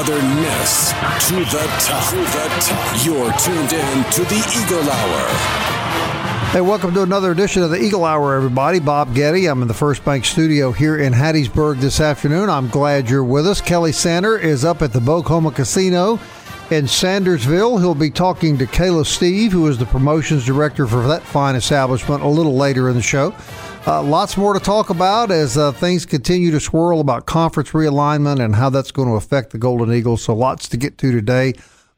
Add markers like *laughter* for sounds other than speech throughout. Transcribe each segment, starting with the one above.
To the top. To the top. You're tuned in to the Eagle Hour. Hey, welcome to another edition of the Eagle Hour, everybody. Bob Getty. I'm in the First Bank studio here in Hattiesburg this afternoon. I'm glad you're with us. Kelly Sander is up at the Bok Homa Casino in Sandersville. He'll be talking to Kayla Steve, who is the promotions director for that fine establishment, a little later in the show. Uh, lots more to talk about as uh, things continue to swirl about conference realignment and how that's going to affect the Golden Eagles. So, lots to get to today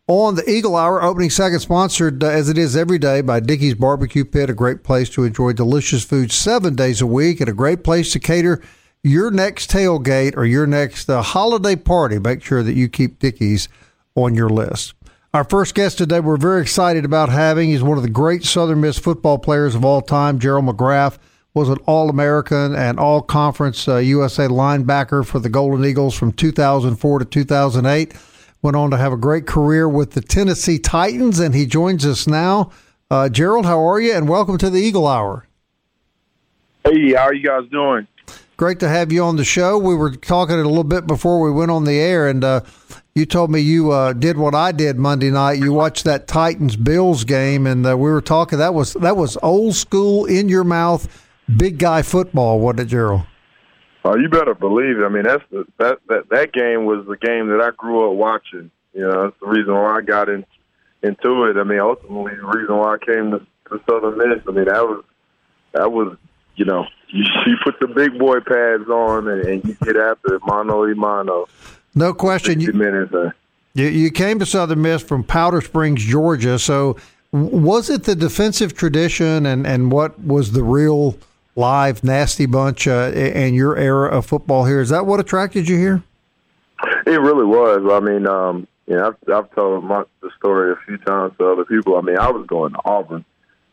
on the Eagle Hour. Opening second, sponsored uh, as it is every day by Dickey's Barbecue Pit, a great place to enjoy delicious food seven days a week and a great place to cater your next tailgate or your next uh, holiday party. Make sure that you keep Dickey's on your list. Our first guest today, we're very excited about having. He's one of the great Southern Miss football players of all time, Gerald McRath was an All American and All Conference uh, USA linebacker for the Golden Eagles from 2004 to 2008. Went on to have a great career with the Tennessee Titans, and he joins us now. Uh, Gerald, how are you? And welcome to the Eagle Hour. Hey, how are you guys doing? Great to have you on the show. We were talking a little bit before we went on the air, and uh, you told me you uh, did what I did Monday night. You watched that Titans Bills game, and uh, we were talking. That was that was old school, in your mouth big guy football, wasn't it, Gerald? Oh, you better believe it. I mean, that's the, that that that game was the game that I grew up watching. You know, that's the reason why I got in, into it. I mean, ultimately, the reason why I came to, to Southern Miss. I mean, that was that was you know, you, *laughs* you put the big boy pads on and, and you get after it, mano y mano. No question. You, minutes, uh, you you came to Southern Miss from Powder Springs, Georgia. So, was it the defensive tradition, and and what was the real live nasty bunch uh, in your era of football here. Is that what attracted you here? It really was. I mean, um, you know, I've, I've told my, the story a few times to other people. I mean, I was going to Auburn.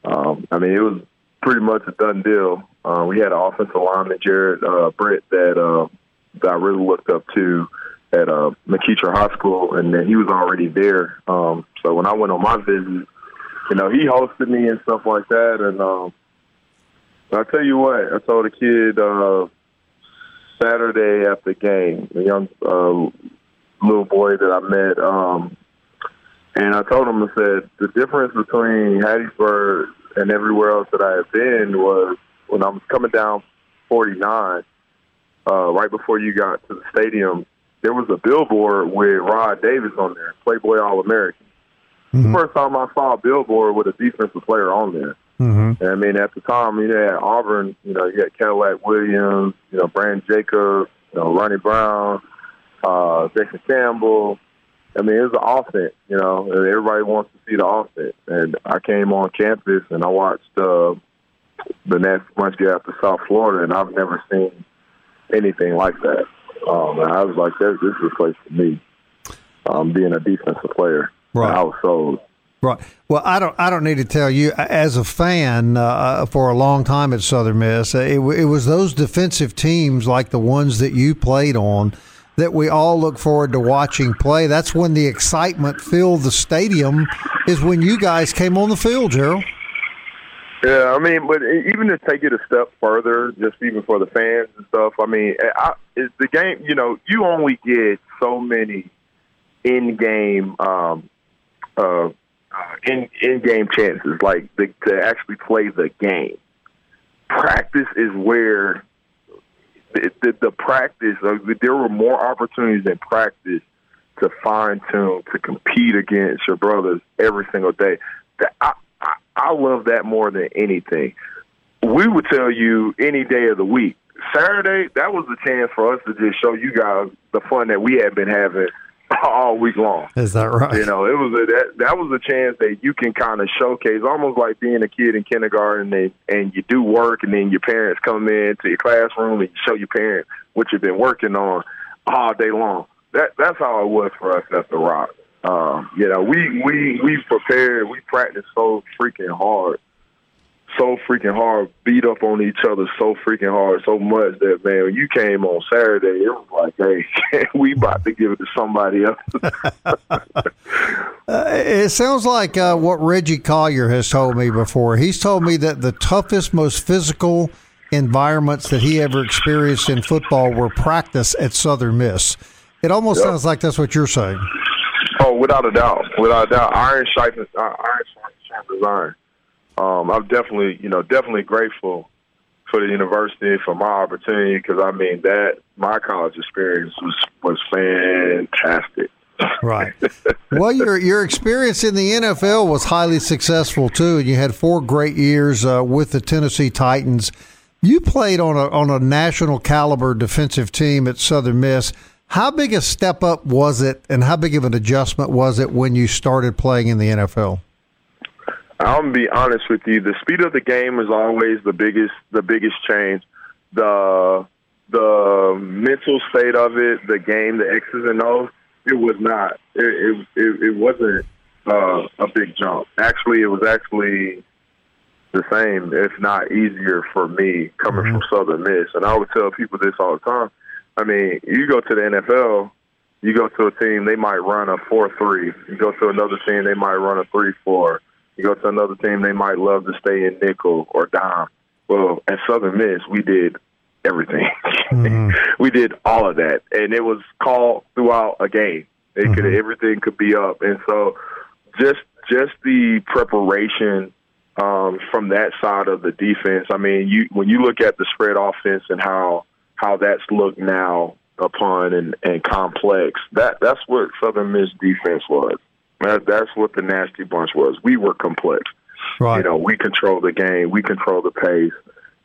Um, I mean, it was pretty much a done deal. Uh, we had an offensive lineman, Jared uh, Britt, that uh, that I really looked up to at uh, McEachern High School, and then he was already there. Um, so when I went on my visit, you know, he hosted me and stuff like that, and um, I tell you what, I told a kid uh, Saturday after game, a young uh, little boy that I met, um, and I told him, I said, the difference between Hattiesburg and everywhere else that I have been was when I was coming down 49, uh, right before you got to the stadium, there was a billboard with Rod Davis on there, Playboy All American. Mm-hmm. First time I saw a billboard with a defensive player on there. Mm-hmm. I mean, at the time, you had Auburn, you know, you had Cadillac Williams, you know, Brandon Jacobs, you know, Ronnie Brown, uh, Jason Campbell. I mean, it was an offense, you know, and everybody wants to see the offense. And I came on campus and I watched uh, the next bunch get after South Florida, and I've never seen anything like that. Um, and I was like, this, this is a place for me, um, being a defensive player. Right. I was sold. Right. Well, I don't. I don't need to tell you. As a fan uh, uh for a long time at Southern Miss, uh, it, it, was those defensive teams like the ones that you played on that we all look forward to watching play. That's when the excitement filled the stadium. Is when you guys came on the field, Gerald. Yeah, I mean, but even to take it a step further, just even for the fans and stuff. I mean, I, it's the game. You know, you only get so many in-game um, uh, uh, in in game chances, like the, to actually play the game. Practice is where the, the, the practice. Uh, there were more opportunities in practice to fine tune to compete against your brothers every single day. That I, I, I love that more than anything. We would tell you any day of the week. Saturday, that was the chance for us to just show you guys the fun that we had been having *laughs* all week long. Is that right? You know, it was a, that that was a chance that you can kind of showcase, almost like being a kid in kindergarten, and and you do work, and then your parents come in to your classroom and you show your parents what you've been working on all day long. That that's how it was for us at the Rock. Um, you know, we we we prepared, we practiced so freaking hard so freaking hard, beat up on each other so freaking hard, so much that man, when you came on Saturday, it was like, hey, *laughs* we about to give it to somebody else. *laughs* uh, it sounds like uh, what Reggie Collier has told me before. He's told me that the toughest, most physical environments that he ever experienced in football were practice at Southern Miss. It almost yep. sounds like that's what you're saying. Oh, without a doubt, without a doubt, iron sharpens uh, iron sharpens iron um, I'm definitely, you know, definitely grateful for the university for my opportunity because I mean that my college experience was was fantastic. Right. *laughs* well, your your experience in the NFL was highly successful too, and you had four great years uh, with the Tennessee Titans. You played on a on a national caliber defensive team at Southern Miss. How big a step up was it, and how big of an adjustment was it when you started playing in the NFL? I'm gonna be honest with you. The speed of the game is always the biggest the biggest change. The the mental state of it, the game, the X's and O's, it was not. It it it, it wasn't uh, a big jump. Actually, it was actually the same, if not easier, for me coming mm-hmm. from Southern Miss. And I would tell people this all the time. I mean, you go to the NFL, you go to a team, they might run a four-three. You go to another team, they might run a three-four you go to another team, they might love to stay in nickel or dime. Well, at Southern Miss, we did everything. Mm-hmm. *laughs* we did all of that, and it was called throughout a game. It mm-hmm. could everything could be up, and so just just the preparation um, from that side of the defense. I mean, you when you look at the spread offense and how how that's looked now upon and, and complex, that that's what Southern Miss defense was. That, that's what the nasty bunch was. We were complex. Right. You know, we control the game. We control the pace.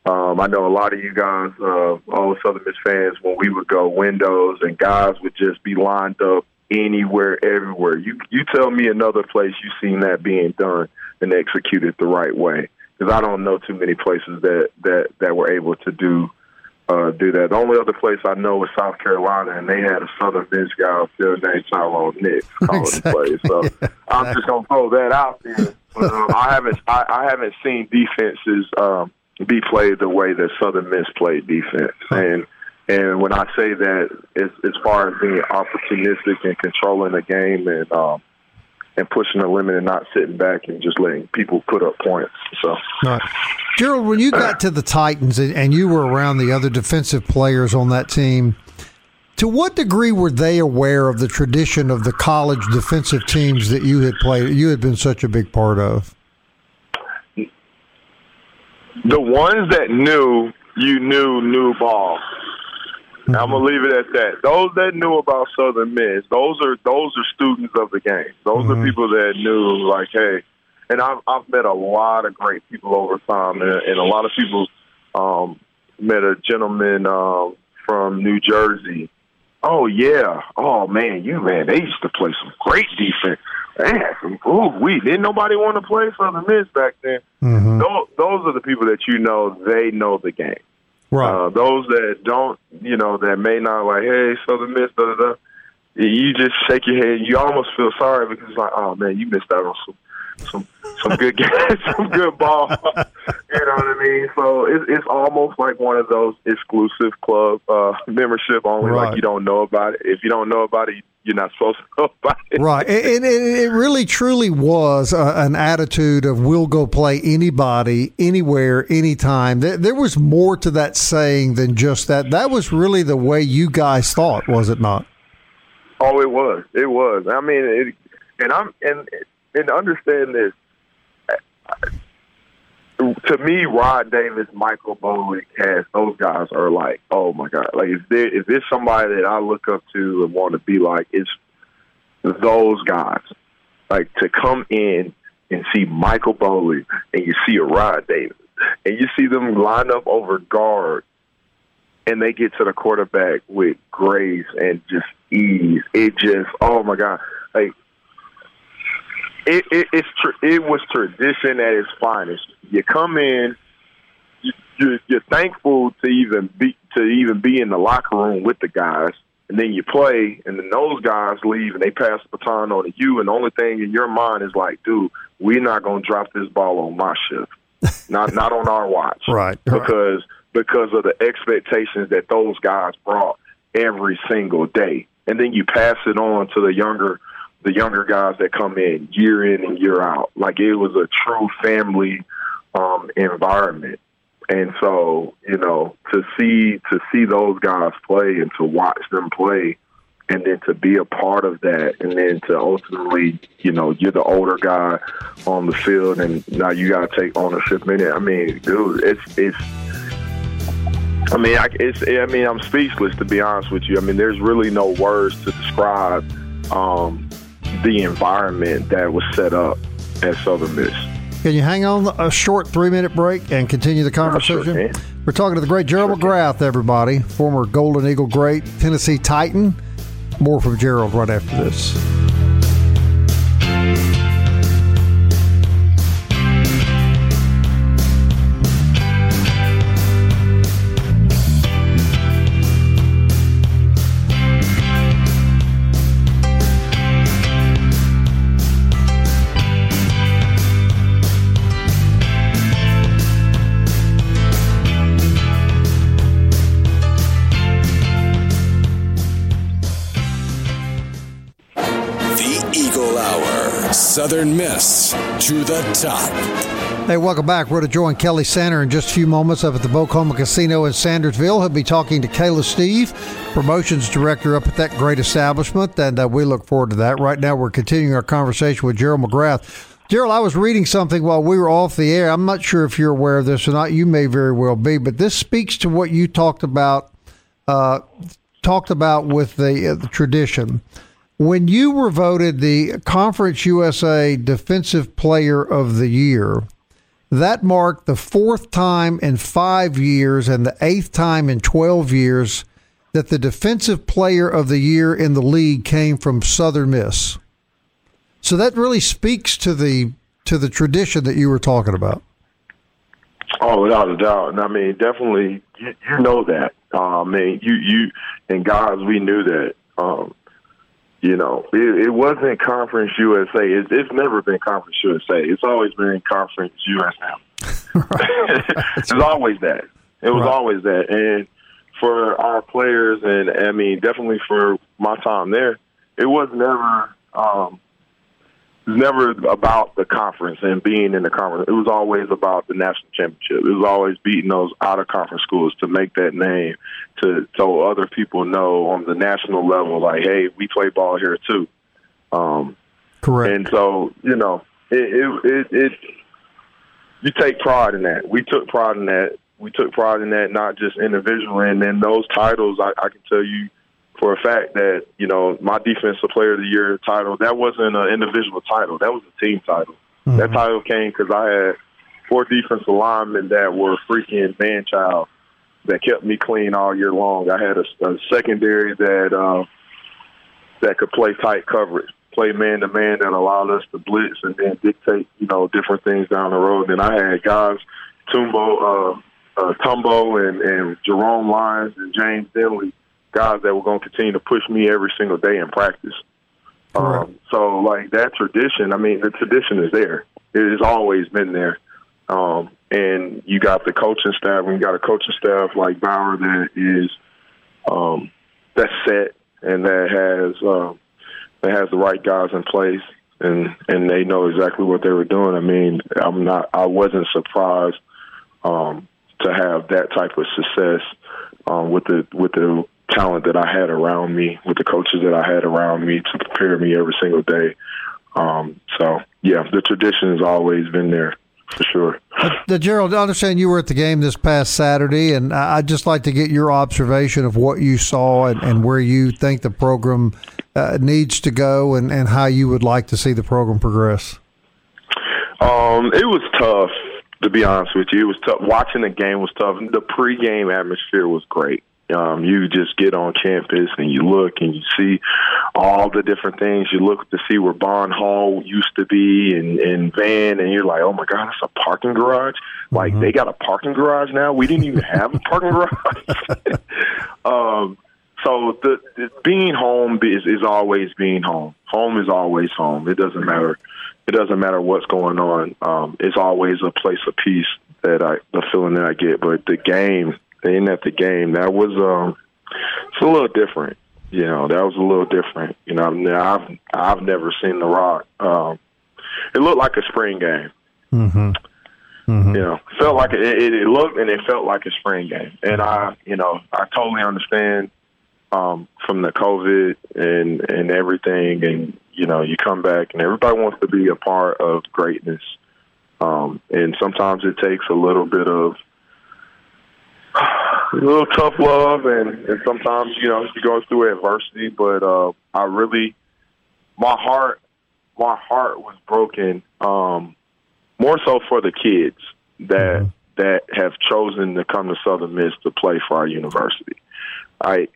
Um, I know a lot of you guys, uh, all Southern Miss fans, when we would go windows and guys would just be lined up anywhere, everywhere. You you tell me another place you've seen that being done and executed the right way. Because I don't know too many places that that that were able to do uh, do that. The only other place I know is South Carolina, and they had a Southern Miss guy up there named Tyrone Nix *laughs* calling exactly. plays. So yeah. I'm just gonna throw that out there. But, um, I haven't I, I haven't seen defenses um, be played the way that Southern Miss played defense, and and when I say that, it's as far as being opportunistic and controlling the game and um, and pushing the limit and not sitting back and just letting people put up points. So, right. Gerald, when you got to the Titans and you were around the other defensive players on that team, to what degree were they aware of the tradition of the college defensive teams that you had played? You had been such a big part of. The ones that knew, you knew, knew ball. Mm-hmm. I'm gonna leave it at that. Those that knew about Southern Miss, those are those are students of the game. Those mm-hmm. are people that knew, like, hey. And I've I've met a lot of great people over time, and, and a lot of people um, met a gentleman um, from New Jersey. Oh yeah, oh man, you man, they used to play some great defense. Man, ooh, we didn't nobody want to play Southern Miss back then. Mm-hmm. Those, those are the people that you know they know the game. Right. Uh, those that don't, you know, that may not like, hey, Southern Miss, da da da. You just shake your head. You almost feel sorry because it's like, oh man, you missed out on some some some good *laughs* some good ball. *laughs* you know what I mean? So it's it's almost like one of those exclusive club uh, membership only. Right. Like you don't know about it. If you don't know about it, you're not supposed to know about it. Right, and, and it really truly was uh, an attitude of we'll go play anybody, anywhere, anytime. There, there was more to that saying than just that. That was really the way you guys thought, was it not? Oh, it was. It was. I mean, it, and I'm and and understand this to me, Rod Davis, Michael Bolick, has those guys are like, oh my god, like if there somebody that I look up to and want to be like, it's those guys. Like to come in and see Michael Bolick and you see a Rod Davis and you see them line up over guard, and they get to the quarterback with grace and just ease. It just, oh my god, like it, it it's tr- it was tradition at its finest. You come in, you, you're, you're thankful to even be to even be in the locker room with the guys, and then you play, and then those guys leave and they pass the baton on to you, and the only thing in your mind is like, dude, we're not gonna drop this ball on my shift, *laughs* not not on our watch, right? Because because of the expectations that those guys brought every single day, and then you pass it on to the younger the younger guys that come in year in and year out. Like it was a true family um, environment. And so, you know, to see to see those guys play and to watch them play and then to be a part of that and then to ultimately, you know, you're the older guy on the field and now you gotta take ownership in it. I mean, dude, it's it's I mean, I, it's. I mean, I'm speechless to be honest with you. I mean, there's really no words to describe um, the environment that was set up at Southern Miss. Can you hang on a short three minute break and continue the conversation? Sure We're talking to the great Gerald sure McRath, everybody, former Golden Eagle great, Tennessee Titan. More from Gerald right after this. Southern Miss to the top. Hey, welcome back. We're to join Kelly Sander in just a few moments up at the Bok Homa Casino in Sandersville. He'll be talking to Kayla Steve, promotions director up at that great establishment, and uh, we look forward to that. Right now, we're continuing our conversation with Gerald McRath. Gerald, I was reading something while we were off the air. I'm not sure if you're aware of this or not. You may very well be, but this speaks to what you talked about. Uh, talked about with the, uh, the tradition when you were voted the Conference USA Defensive Player of the Year, that marked the fourth time in five years and the eighth time in 12 years that the Defensive Player of the Year in the league came from Southern Miss. So that really speaks to the to the tradition that you were talking about. Oh, without a doubt. And I mean, definitely, you, you know that. Uh, I mean, you you and guys, we knew that. Um, you know, it, it wasn't Conference USA. It's, it's never been Conference USA. It's always been Conference USM. *laughs* it's always that. It was right. always that. And for our players, and I mean, definitely for my time there, it was never um, never about the conference and being in the conference. It was always about the national championship. It was always beating those out of conference schools to make that name, to so other people know on the national level, like, hey, we play ball here too. Um, Correct. And so, you know, it, it, it, it you take pride in that. We took pride in that. We took pride in that, not just individually. And then those titles, I, I can tell you for a fact that you know my defensive player of the year title that wasn't an individual title. That was a team title. Mm-hmm. that title came because i had four defensive linemen that were freaking man child that kept me clean all year long. I had a, a secondary that uh, that could play tight coverage play man to man that allowed us to blitz and then dictate you know different things down the road. Then i had guys tumbo uh uh, Tumbo and, and Jerome Lyons and James Denley guys that were going to continue to push me every single day in practice. Um, so, like that tradition, I mean, the tradition is there. It has always been there. Um, and you got the coaching staff, and you got a coaching staff like Bower that is um, that's set and that has uh, that has the right guys in place, and and they know exactly what they were doing. I mean, I'm not, I wasn't surprised um, to have that type of success um, with the with the talent that I had around me, with the coaches that I had around me to prepare me every single day. Um, so, yeah, the tradition has always been there for sure. The Gerald, I understand you were at the game this past Saturday, and I'd just like to get your observation of what you saw and, and where you think the program uh, needs to go and, and how you would like to see the program progress. Um, it was tough, to be honest with you. It was tough. Watching the game was tough. The pregame atmosphere was great Um, you just get on campus and you look and you see all the different things. You look to see where Bond Hall used to be and, and Van, and you're like, oh my God, that's a parking garage. Like mm-hmm. they got a parking garage now. We didn't even have a parking *laughs* garage. *laughs* um, so the, the being home is, is always being home. Home is always home. It doesn't matter. It doesn't matter what's going on. Um, it's always a place of peace that I the feeling that I get. But the game staying at the game, that was um, it's a little different. You know, that was a little different. You know, I've I've never seen The Rock. Um, it looked like a spring game. Mm-hmm. Mm-hmm. You know, felt like it, it, it looked and it felt like a spring game. And I, you know, I totally understand um, from the COVID and and everything. And you know, you come back and everybody wants to be a part of greatness. Um, and sometimes it takes a little bit of a little tough love, and, and sometimes you know you go through adversity. But uh, I really, my heart, my heart was broken. Um, more so for the kids that mm-hmm. that have chosen to come to Southern Miss to play for our university. I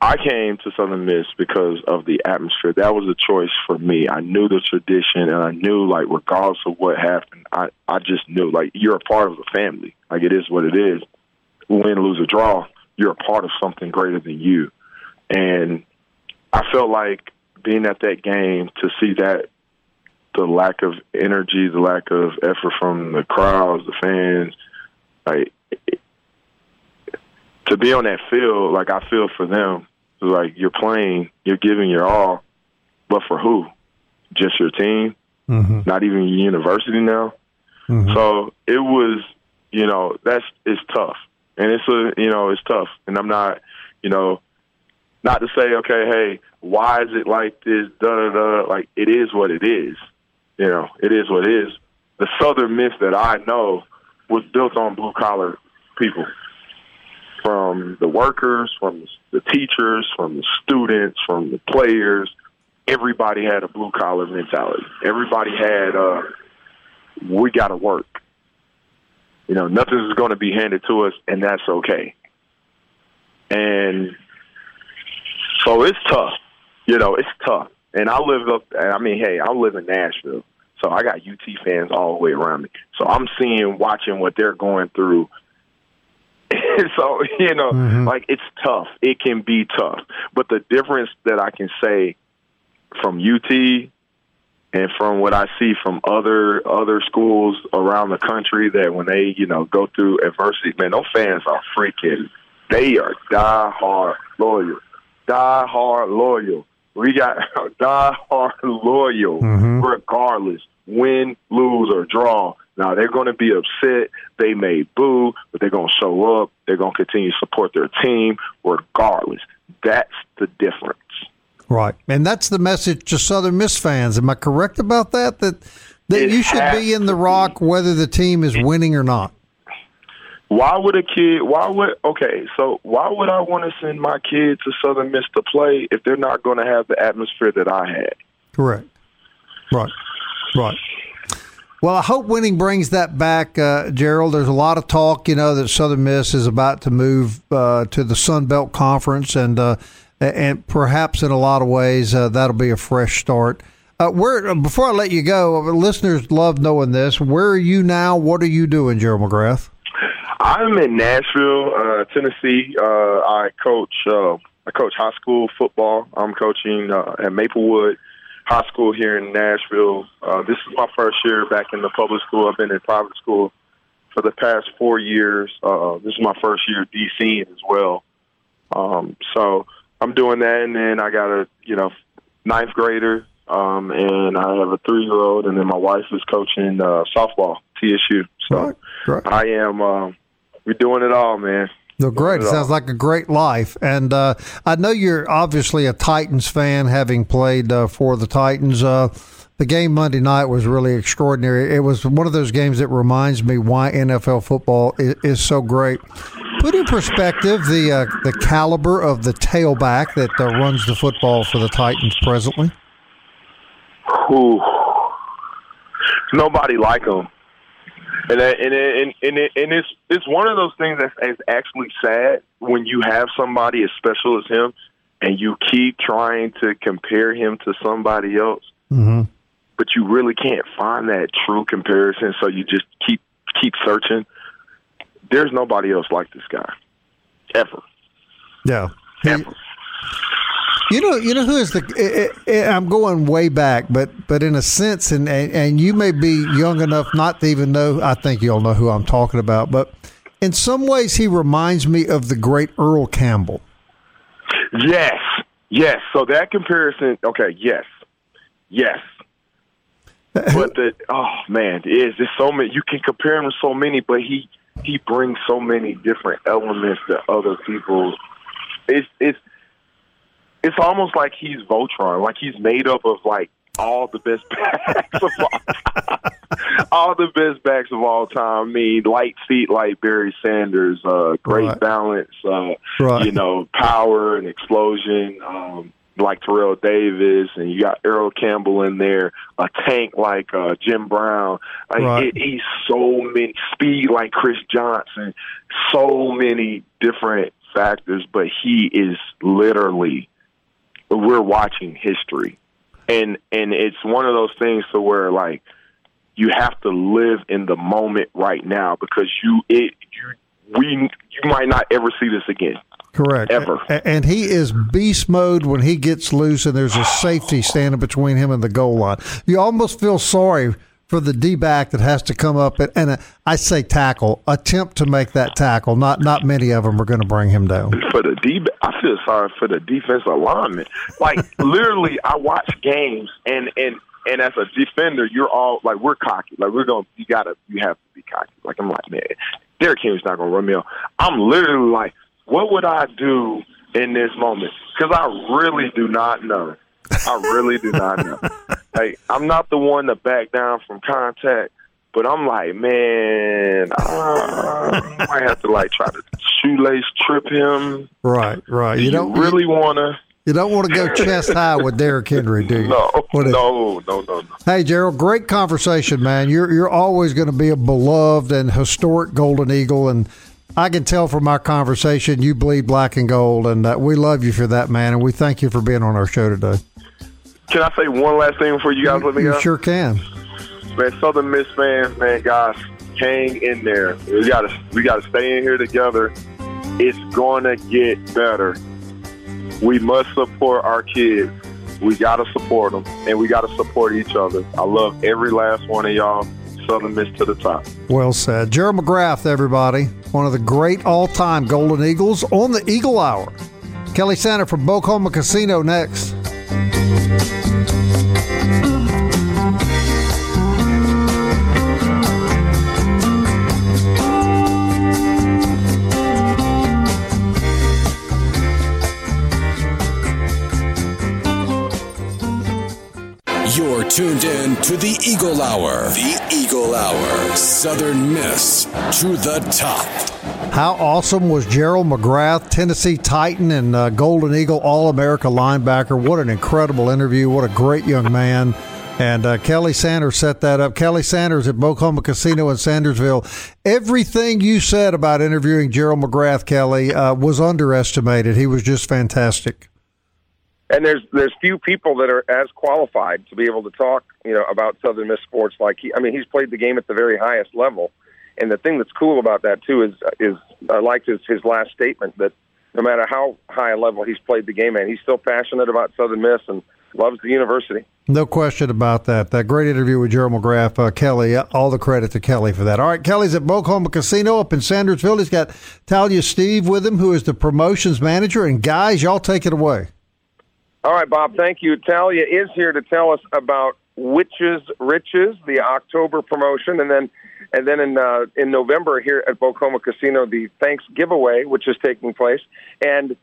I came to Southern Miss because of the atmosphere. That was a choice for me. I knew the tradition, and I knew like regardless of what happened, I I just knew like you're a part of the family. Like it is what it is win, lose, or draw, you're a part of something greater than you. And I felt like being at that game to see that the lack of energy, the lack of effort from the crowds, the fans, like to be on that field, like I feel for them. Like you're playing, you're giving your all, but for who? Just your team? Mm-hmm. Not even your university now. Mm-hmm. So it was, you know, that's it's tough and it's a you know it's tough. And I'm not, you know, not to say okay, hey, why is it like this? Da da da. Like it is what it is. You know, it is what it is. The Southern Miss that I know was built on blue collar people, from the workers, from the teachers, from the students, from the players. Everybody had a blue collar mentality. Everybody had, uh, we got to work you know, nothing is going to be handed to us, and that's okay. And so it's tough. You know, it's tough. And I live up. I mean, hey, I live in Nashville, so I got UT fans all the way around me. So I'm seeing, watching what they're going through. *laughs* so you know, mm-hmm. like it's tough. It can be tough. But the difference that I can say from UT and from what I see from other other schools around the country, that when they you know go through adversity, man, those fans are freaking. They are die hard loyal, die hard loyal. We got *laughs* die hard loyal, mm-hmm. regardless, win, lose, or draw. Now they're going to be upset. They may boo, but they're going to show up. They're going to continue to support their team, regardless. That's the difference. Right, and that's the message to Southern Miss fans. Am I correct about that? That that it you should be in the rock whether the team is winning or not. Why would a kid? Why would okay? So why would I want to send my kid to Southern Miss to play if they're not going to have the atmosphere that I had? Correct. Right. Right. Well, I hope winning brings that back, uh, Gerald. There's a lot of talk, you know, that Southern Miss is about to move uh, to the Sun Belt Conference, and uh, and perhaps in a lot of ways uh, that'll be a fresh start. Uh, where before I let you go, listeners love knowing this. Where are you now? What are you doing, Gerald McRath? I'm in Nashville, uh, Tennessee. Uh, I coach. Uh, I coach high school football. I'm coaching uh, at Maplewood High School here in Nashville. this is my first year back in the public school. I've been in private school for the past four years. this is my first year DCing as well. Um, so I'm doing that, and then I got a you know ninth grader, um, and I have a three year old, and then my wife is coaching uh, softball TSU. So right, right. I am. Uh, we're doing it all, man. No, great. It sounds like a great life. And uh, I know you're obviously a Titans fan, having played uh, for the Titans. Uh, the game Monday night was really extraordinary. It was one of those games that reminds me why NFL football is, is so great. Put in perspective the uh, the caliber of the tailback that uh, runs the football for the Titans presently. Who? Nobody like him. And that, and and and, it, and it's it's one of those things that's, that's actually sad when you have somebody as special as him, and you keep trying to compare him to somebody else, mm-hmm. but you really can't find that true comparison. So you just keep keep searching. There's nobody else like this guy, ever. Yeah. Ever. You know, you know who is the? It, it, I'm going way back, but but in a sense, and, and and you may be young enough not to even know. I think you'll know who I'm talking about, but in some ways, he reminds me of the great Earl Campbell. Yes, yes. So that comparison, okay, yes, yes. Uh, but the oh man, is there's so many. You can compare him to so many, but he he brings so many different elements to other people. It's it's it's almost like he's Voltron, like he's made up of like all the best *laughs* backs of all time. all the best backs of all time. I mean, light feet like Barry Sanders, uh, great Right. balance, uh, Right. you know, power and explosion. Um, like Terrell Davis, and you got Earl Campbell in there, a tank like uh, Jim Brown. Like Right. it, he's so many speed like Chris Johnson. So many different factors, but he is literally we're watching history and and it's one of those things to where like you have to live in the moment right now because you it you we you might not ever see this again Correct. Ever. And he is beast mode when he gets loose, and there's a safety standing between him and the goal line. You almost feel sorry for the D back that has to come up and, and uh, I say tackle, attempt to make that tackle. Not not many of them are going to bring him down. for the D. I feel sorry for the defensive alignment. Like *laughs* literally, I watch games and and and as a defender, you're all like we're cocky. Like we're going. You gotta. You have to be cocky. Like I'm like man, Derrick Henry's not gonna run me off. I'm literally like, what would I do in this moment? Because I really do not know. I really do not know. *laughs* Like I'm not the one to back down from contact. But I'm like, man, uh, I might have to like try to shoelace trip him. Right, right. Do You you, don't really want to? you don't want to go chest high with Derrick Henry, do you? *laughs* No, What no, no, no, no. Hey Gerald, great conversation, man. You're you're always going to be a beloved and historic Golden Eagle, and I can tell from our conversation you bleed black and gold, and uh, we love you for that, man. And we thank you for being on our show today. Can I say one last thing before you guys let me You go? sure can. Man, Southern Miss fans, man, guys, hang in there. We gotta, we gotta stay in here together. It's gonna get better. We must support our kids. We gotta support them, and we gotta support each other. I love every last one of y'all. Southern Miss to the top. Well said, Gerald McRath, everybody, one of the great all-time Golden Eagles on the Eagle Hour. Kelly Sander from Bok Homa Casino next. Tuned in to the Eagle Hour. The Eagle Hour. Southern Miss to the top. How awesome was Gerald McRath, Tennessee Titan and uh, Golden Eagle All America linebacker? What an incredible interview. What a great young man. And uh, Kelly Sanders set that up. Kelly Sanders at Bok Homa Casino in Sandersville. Everything you said about interviewing Gerald McRath, Kelly, uh, was underestimated. He was just fantastic. And there's there's few people that are as qualified to be able to talk, you know, about Southern Miss sports. Like he, I mean, he's played the game at the very highest level, and the thing that's cool about that too is is I liked his his last statement that no matter how high a level he's played the game at, he's still passionate about Southern Miss and loves the university. No question about that. That great interview with Gerald McRath, uh, Kelly. uh, All the credit to Kelly for that. All right, Kelly's at Bok Homa Casino up in Sandersville. He's got Talia Steve with him, who is the promotions manager. And guys, y'all take it away. All right, Bob. Thank you. Talia is here to tell us about Witches Riches, the October promotion, and then and then in uh, in November here at Bok Homa Casino, the Thanks giveaway, which is taking place. And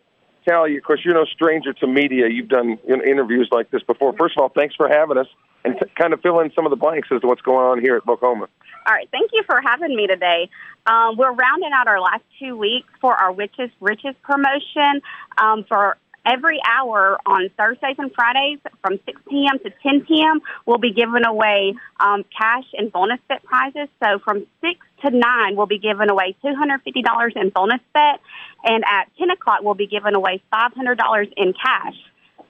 Talia, of course, you're no stranger to media. You've done you know, interviews like this before. First of all, thanks for having us, and t- kind of fill in some of the blanks as to what's going on here at Bok Homa. All right, thank you for having me today. Um, we're rounding out our last two weeks for our Witches Riches promotion um, for every hour on Thursdays and Fridays from 6 p.m. to 10 p.m. we'll be giving away um, cash and bonus bet prizes. So from 6 to 9 we'll be giving away $250 in bonus bet, and at 10 o'clock we'll be giving away $500 in cash.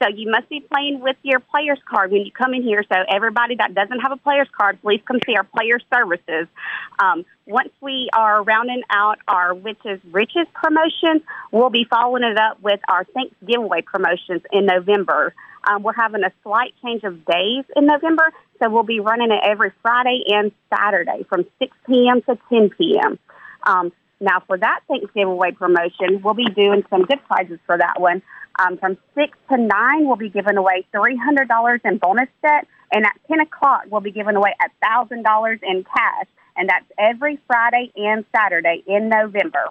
So you must be playing with your player's card when you come in here. So everybody that doesn't have a player's card, please come see our player services. Um, once we are rounding out our Witches Riches promotion, we'll be following it up with our Thanks giveaway promotions in November. Um, we're having a slight change of days in November, so we'll be running it every Friday and Saturday from 6 p.m. to 10 p.m. Um, now, for that Thanksgiving giveaway promotion, we'll be doing some good prizes for that one. Um, from 6 to 9, we'll be giving away $300 in bonus bet. And at 10 o'clock, we'll be giving away $1,000 in cash. And that's every Friday and Saturday in November.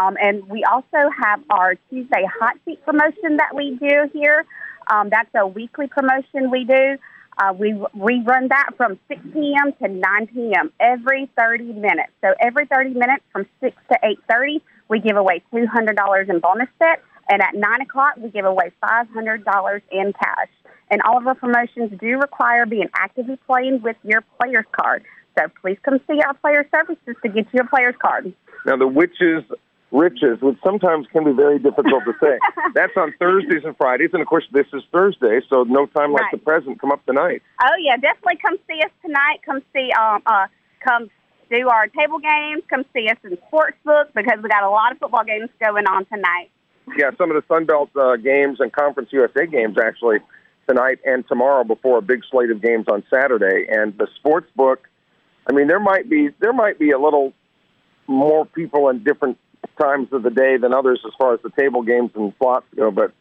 Um, and we also have our Tuesday hot seat promotion that we do here. Um, that's a weekly promotion we do. Uh, we we run that from 6 p.m. to 9 p.m. every 30 minutes. So every 30 minutes from 6 to 8:30, we give away $200 in bonus bet, and at 9 o'clock, we give away $500 in cash. And all of our promotions do require being actively playing with your player's card. So please come see our player services to get you a player's card. Now, the witches riches, which sometimes can be very difficult to say. *laughs* That's on Thursdays and Fridays, and of course, this is Thursday, so no time like Right. the present. Come up tonight. Oh yeah, definitely come see us tonight. Come see um uh come do our table games. Come see us in Sportsbook because we got a lot of football games going on tonight. Yeah, some of the Sunbelt uh, games and Conference USA games actually tonight and tomorrow before a big slate of games on Saturday. And the sports book, I mean, there might be there might be a little more people in different times of the day than others as far as the table games and slots go, but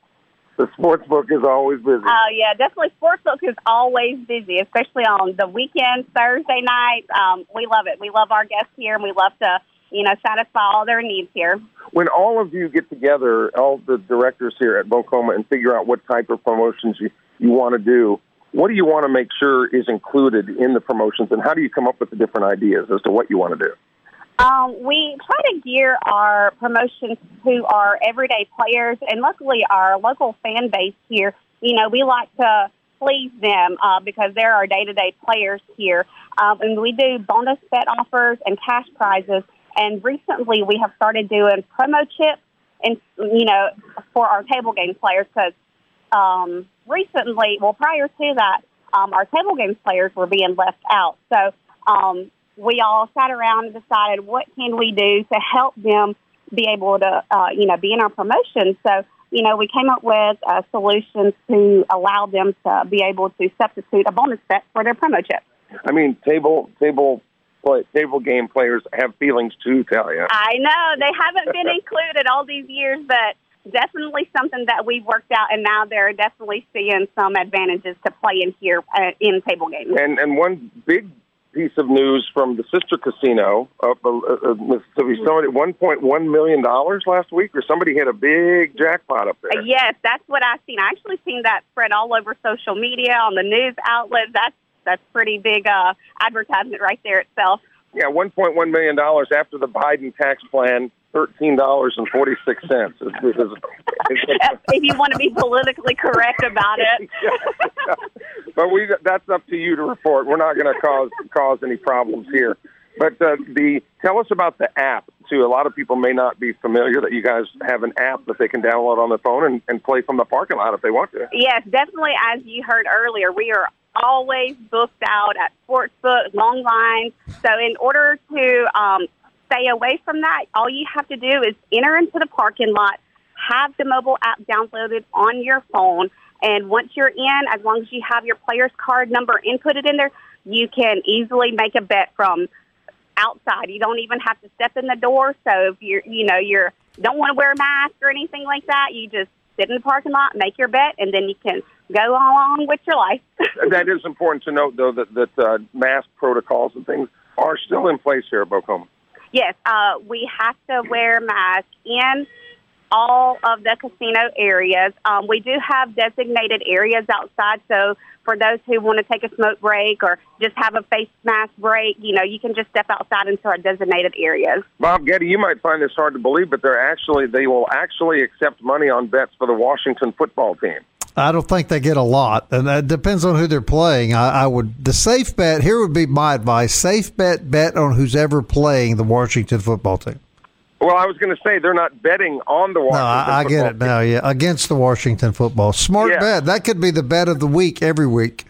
the sports book is always busy. Oh yeah, definitely sports book is always busy, especially on the weekends, Thursday nights. Um, we love it. We love our guests here, and we love to you know satisfy all their needs here. when all of you get together, all the directors here at Bok Homa, and figure out what type of promotions you, you want to do, what do you want to make sure is included in the promotions, and how do you come up with the different ideas as to what you want to do? Um, we try to gear our promotions to our everyday players, and luckily our local fan base here, you know, we like to please them uh, because they're our day-to-day players here. Um, and we do bonus bet offers and cash prizes. And recently we have started doing promo chips, and you know, for our table game players because um, recently, well, prior to that, um, our table games players were being left out. So um, we all sat around and decided what can we do to help them be able to, uh, you know, be in our promotion. So, you know, we came up with uh, solutions to allow them to be able to substitute a bonus bet for their promo chip. I mean, table table play, table game players have feelings too, Talia. I know they haven't been *laughs* included all these years, but definitely something that we've worked out, and now they're definitely seeing some advantages to playing here uh, in table games. And and one big piece of news from the sister casino up uh, uh, Mississippi, somebody one point one million dollars last week, or somebody hit a big jackpot up there. Uh, Yes, that's what I've seen. I actually seen that spread all over social media on the news outlets. That's that's pretty big uh, advertisement right there itself. Yeah, one point one million dollars after the Biden tax plan, thirteen dollars and forty six cents. *laughs* if you want to be politically correct about it. *laughs* but we that's up to you to report. We're not going to cause cause any problems here. But uh, the tell us about the app too. A lot of people may not be familiar that you guys have an app that they can download on their phone and, and play from the parking lot if they want to. Yes, definitely. As you heard earlier, we are always booked out at sportsbook, long lines. So, in order to um, stay away from that, all you have to do is enter into the parking lot, have the mobile app downloaded on your phone, and once you're in, as long as you have your player's card number inputted in there, you can easily make a bet from outside. You don't even have to step in the door. So if you're, you know, you're don't want to wear a mask or anything like that, you just sit in the parking lot, make your bet, and then you can go along with your life. *laughs* that is important to note, though, that that uh, mask protocols and things are still in place here at Bok Homa. Yes, uh, we have to wear masks in all of the casino areas. Um, we do have designated areas outside, so for those who want to take a smoke break or just have a face mask break, you know, you can just step outside into our designated areas. Bob Getty, you might find this hard to believe, but they're actually they will actually accept money on bets for the Washington football team. I don't think they get a lot, and that depends on who they're playing. I, I would the safe bet here would be my advice: safe bet, bet on who's ever playing the Washington football team. Well, I was going to say they're not betting on the Washington. No, I, I get it team. now. Yeah, against the Washington football. Smart Yeah. bet. That could be the bet of the week every week.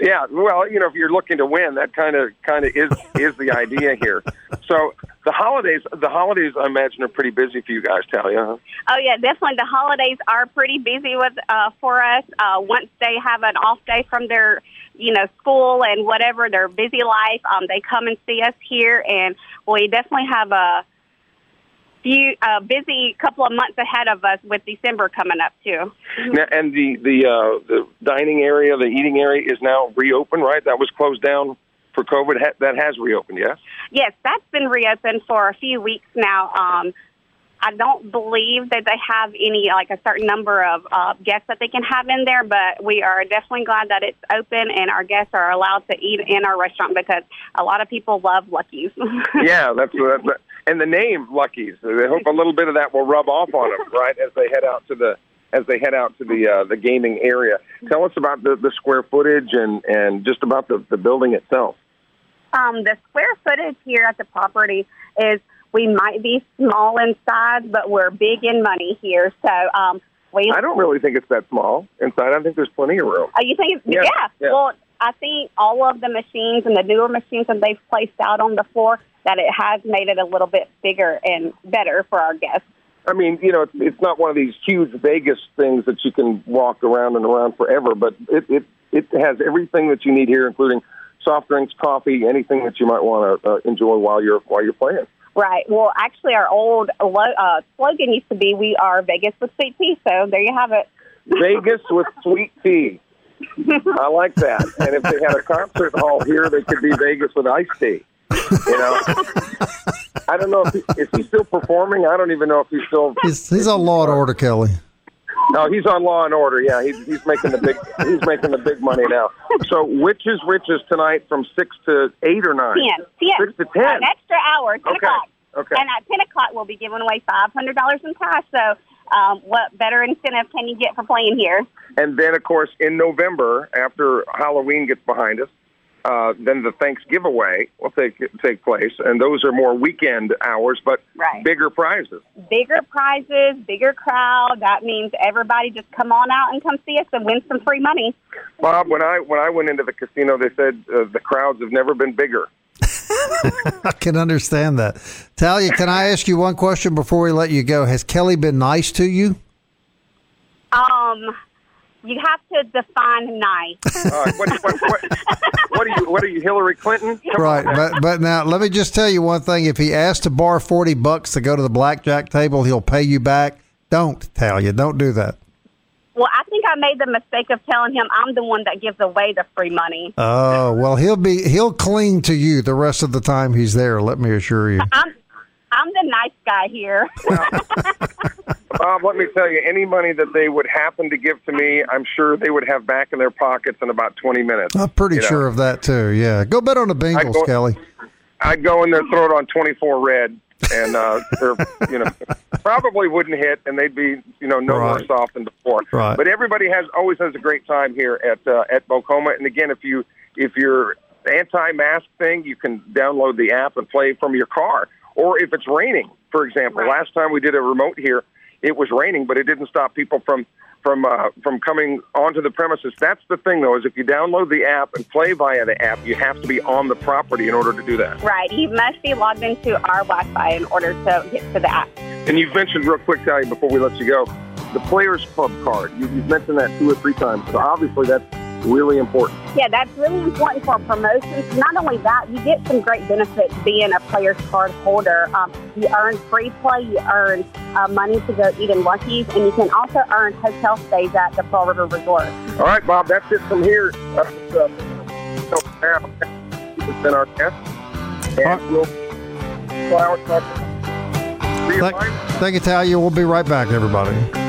Yeah, well, you know, if you're looking to win, that kind of kind of is is the idea here. *laughs* So the holidays, the holidays, I imagine, are pretty busy for you guys, Talia. huh? Oh yeah, definitely. The holidays are pretty busy with uh, for us. Uh, once they have an off day from their, you know, school and whatever their busy life, um, they come and see us here, and we definitely have a few uh, busy couple of months ahead of us with December coming up too. Now, and the the uh, the dining area, the eating area, is now reopened. Right, that was closed down for COVID. Ha- that has reopened. Yes. Yes, that's been reopened for a few weeks now. Um, I don't believe that they have any like a certain number of uh, guests that they can have in there, but we are definitely glad that it's open and our guests are allowed to eat in our restaurant because a lot of people love Lucky's. *laughs* yeah, that's that, and the name Lucky's. I hope a little bit of that will rub off on them, *laughs* right, as they head out to the as they head out to the uh, the gaming area. Tell us about the, the square footage and and just about the the building itself. Um, the square footage here at the property is we might be small in size, but we're big in money here. So um, we. I don't really think it's that small inside. I think there's plenty of room. Oh, you think? It's, Yeah, yeah. yeah. Well, I think all of the machines and the newer machines that they've placed out on the floor that it has made it a little bit bigger and better for our guests. I mean, you know, it's, not one of these huge Vegas things that you can walk around and around forever, but it it it has everything that you need here, including soft drinks, coffee, anything that you might want to uh, enjoy while you're while you're playing. Right. Well, actually, our old uh, slogan used to be "We are Vegas with sweet tea." So there you have it. Vegas with sweet tea. I like that. And if they had a concert hall here, they could be Vegas with Ice tea. You know, I don't know if he, is he still performing. I don't even know if he's still. He's, he's on Law and Order, Kelly. No, he's on Law and Order. Yeah, he's he's making the big he's making the big money now. So, Witches Riches tonight from six to eight or nine. Ten. Ten. Six to ten. An extra hour. Ten Okay. o'clock. Okay. And at ten o'clock, we'll be giving away five hundred dollars in cash. So, um, what better incentive can you get for playing here? And then, of course, in November, after Halloween gets behind us, uh, then the Thanksgiving giveaway will take take place, and those are more weekend hours, but Right. bigger prizes. Bigger prizes, bigger crowd. That means everybody just come on out and come see us and win some free money. Bob, when I when I went into the casino, they said uh, the crowds have never been bigger. *laughs* I can understand that. Talia, can I ask you one question before we let you go? Has Kelly been nice to you? Um, you have to define nice. Uh, what, what, what, what are you? What are you, Hillary Clinton? Come Right, on. but but now let me just tell you one thing. If he asks to borrow forty bucks to go to the blackjack table, he'll pay you back. Don't, Talia. Don't do that. Well, I think I made the mistake of telling him I'm the one that gives away the free money. Oh well, he'll be he'll cling to you the rest of the time he's there. Let me assure you. I'm I'm the nice guy here. *laughs* Bob, let me tell you, any money that they would happen to give to me, I'm sure they would have back in their pockets in about 20 minutes. I'm pretty You know, sure of that too. Yeah, go bet on the Bengals, go- Kelly. I'd go in there, throw it on 24 red, and uh, they're, you know, probably wouldn't hit, and they'd be, you know, no Right. worse off than before. Right. But everybody has always has a great time here at uh, at Bok Homa. And again, if you if you're anti-mask thing, you can download the app and play from your car. Or if it's raining, for example, Right. last time we did a remote here, it was raining, but it didn't stop people from from uh, from coming onto the premises. That's the thing, though, is if you download the app and play via the app, you have to be on the property in order to do that. right. You must be logged into our Wi-Fi in order to get to the app. And you've mentioned real quick, Tally, before we let you go, the Players Club card. You, you've mentioned that two or three times. So obviously that's really important. Yeah, that's really important for promotions. Not only that, you get some great benefits being a player's card holder. Um, you earn free play, you earn uh, money to go eat in Lucky's, and you can also earn hotel stays at the Pearl River Resort. All right, Bob, that's it from here. Uh, uh, it's been our guest. And we'll flower talk you, Thank, thank you, Talia. We'll be right back, everybody.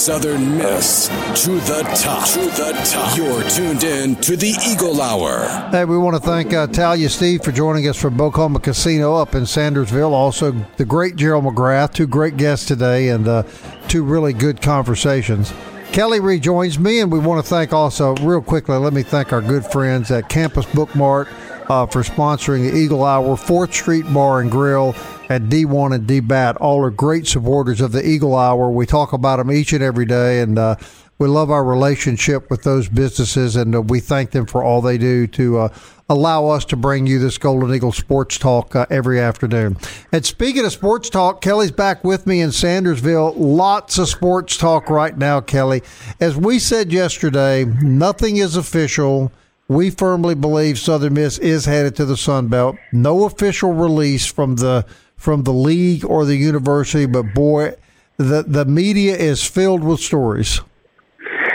Southern Miss to the top. To the top. You're tuned in to the Eagle Hour. Hey, we want to thank uh, Talia Steve for joining us from Bok Homa Casino up in Sandersville. Also, the great Gerald McRath, two great guests today, and uh, two really good conversations. Kelly rejoins me, and we want to thank also, real quickly, let me thank our good friends at Campus Bookmart uh, for sponsoring the Eagle Hour, 4th Street Bar and Grill, at D1 and D-Bat. All are great supporters of the Eagle Hour. We talk about them each and every day, and uh, we love our relationship with those businesses, and uh, we thank them for all they do to uh, allow us to bring you this Golden Eagle Sports Talk uh, every afternoon. And speaking of sports talk, Kelly's back with me in Sandersville. Lots of sports talk right now, Kelly. As we said yesterday, nothing is official. We firmly believe Southern Miss is headed to the Sun Belt. No official release from the from the league or the university, but boy, the the media is filled with stories.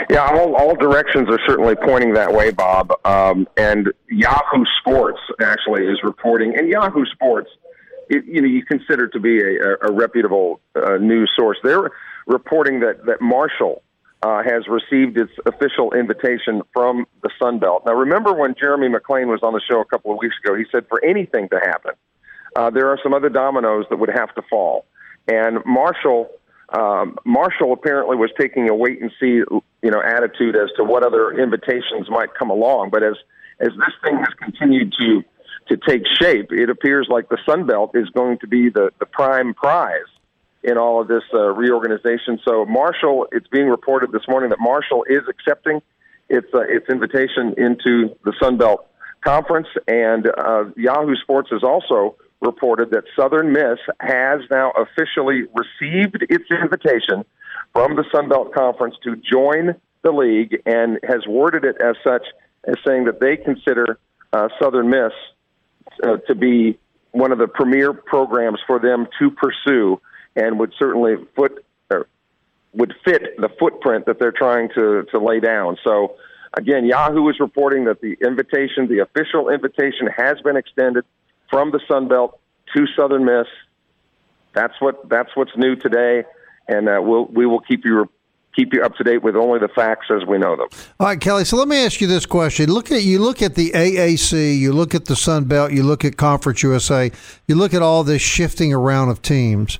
Yeah, all, all directions are certainly pointing that way, Bob. Um, and Yahoo Sports actually is reporting, and Yahoo Sports, it, you know, you consider to be a, a reputable uh, news source. They're reporting that that Marshall uh, has received its official invitation from the Sun Belt. Now, remember when Jeremy McClain was on the show a couple of weeks ago? He said for anything to happen, uh, there are some other dominoes that would have to fall, and Marshall. Um, Marshall apparently was taking a wait and see, you know, attitude as to what other invitations might come along. But as as this thing has continued to to take shape, it appears like the Sun Belt is going to be the the prime prize in all of this uh, reorganization. So Marshall, it's being reported this morning that Marshall is accepting its uh, its invitation into the Sun Belt Conference, and uh, Yahoo Sports has also reported that Southern Miss has now officially received its invitation from the Sun Belt Conference to join the league, and has worded it as such as saying that they consider uh, Southern Miss uh, to be one of the premier programs for them to pursue and would certainly foot would fit the footprint that they're trying to to lay down. So again, Yahoo is reporting that the invitation, the official invitation, has been extended from the Sun Belt to Southern Miss. That's what that's what's new today, and uh, we'll we will keep you keep you up to date with only the facts as we know them. All right, Kelly. So let me ask you this question: Look at you look at the AAC, you look at the Sun Belt, you look at Conference USA, you look at all this shifting around of teams.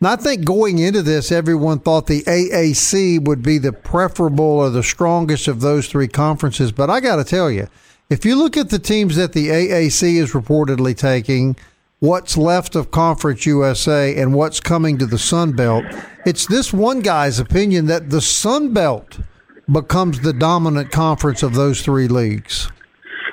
Now, I think going into this, everyone thought the AAC would be the preferable or the strongest of those three conferences. But I got to tell you, if you look at the teams that the AAC is reportedly taking, what's left of Conference USA, and what's coming to the Sun Belt, it's this one guy's opinion that the Sun Belt becomes the dominant conference of those three leagues.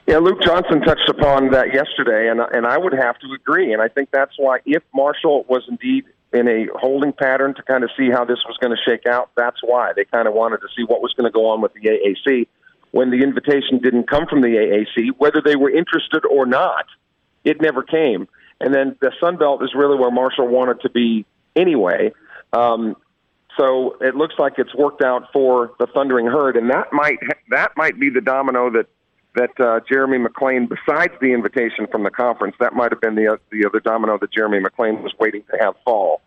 Yeah, Luke Johnson touched upon that yesterday, and and I would have to agree. And I think that's why, if Marshall was indeed in a holding pattern to kind of see how this was going to shake out, that's why they kind of wanted to see what was going to go on with the AAC. When the invitation didn't come from the AAC, whether they were interested or not, it never came. And then the Sun Belt is really where Marshall wanted to be anyway. Um, so it looks like it's worked out for the Thundering Herd, and that might that might be the domino that that uh, Jeremy McClain, besides the invitation from the conference, that might have been the the other domino that Jeremy McClain was waiting to have fall.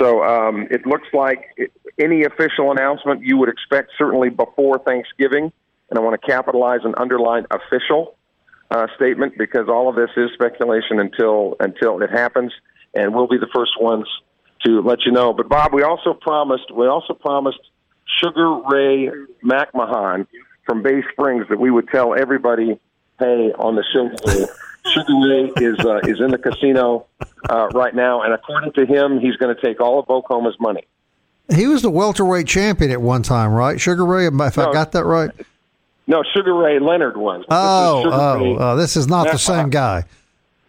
So um, it looks like it, any official announcement you would expect certainly before Thanksgiving, and I want to capitalize and underline official uh, statement because all of this is speculation until until it happens, and we'll be the first ones to let you know. But Bob, we also promised we also promised Sugar Ray McMahon from Bay Springs that we would tell everybody, hey, on the show Sugar Ray is uh, is in the casino uh, right now, and according to him, he's going to take all of Bok Homa's money. He was the welterweight champion at one time, right? Sugar Ray, if I got that right. No, Sugar Ray Leonard was. Oh, oh, Ray oh, this is not the same guy.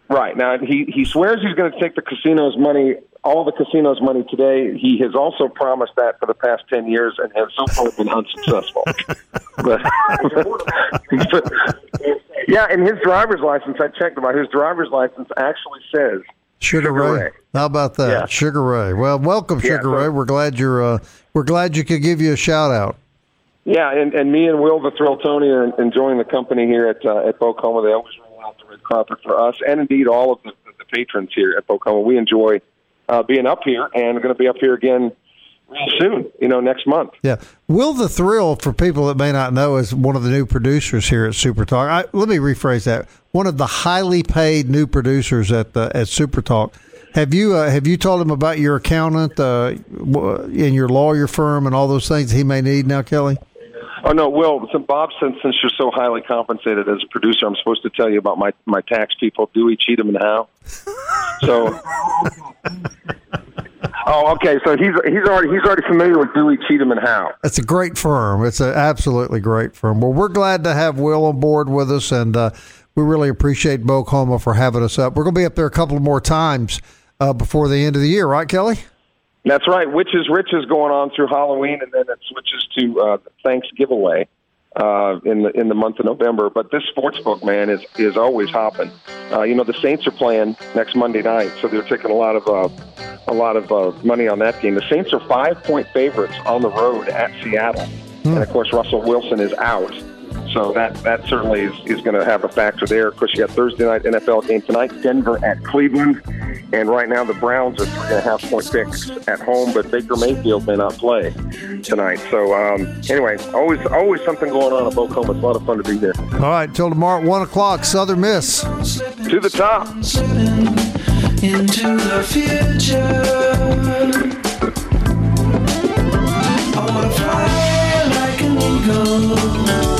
Right now, he he swears he's going to take the casino's money, all the casino's money today. He has also promised that for the past ten years and has so far been unsuccessful. *laughs* but *laughs* Yeah, and his driver's license, I checked about his driver's license actually says Sugar, Sugar Ray. Ray. How about that, Yeah. Sugar Ray? Well, welcome, Yeah, Sugar so- Ray. We're glad you're. Uh, we're glad you could give you a shout out. Yeah, and, and me and Will the Thrill Tony are enjoying the company here at uh, at Bok Homa. They always roll out the red carpet for us, and indeed all of the, the patrons here at Bok Homa. We enjoy uh, being up here, and going to be up here again soon. You know, next month. Yeah, Will the Thrill, for people that may not know, is one of the new producers here at Super Talk. I, let me rephrase that: one of the highly paid new producers at uh, at Super Talk. Have you uh, have you told him about your accountant uh, in your lawyer firm and all those things he may need now, Kelly? Oh no, Will. So Bob, since since you're so highly compensated as a producer, I'm supposed to tell you about my my tax people, Dewey, Cheatham, and Howe. *laughs* So. Oh, okay. So he's he's already he's already familiar with Dewey, Cheatham, and Howe. It's a great firm. It's an absolutely great firm. Well, we're glad to have Will on board with us, and uh, we really appreciate Bok Homa for having us up. We're going to be up there a couple more times uh, before the end of the year, right, Kelly? That's right. Witches Riches going on through Halloween, and then it switches to uh, Thanks giveaway uh, in the in the month of November. But this sports book, man, is is always hopping. Uh, you know, the Saints are playing next Monday night, so they're taking a lot of uh, a lot of uh, money on that game. The Saints are five point favorites on the road at Seattle, and of course Russell Wilson is out. So that that certainly is, is going to have a factor there. Of course, you got Thursday night NFL game tonight, Denver at Cleveland, and right now the Browns are three and a half point picks at home, but Baker Mayfield may not play tonight. So um, anyway, always always something going on at Bok Homa. It's a lot of fun to be here. All right, till tomorrow at 1 o'clock, Southern Miss. To the top. into the future. I wanna fly like an eagle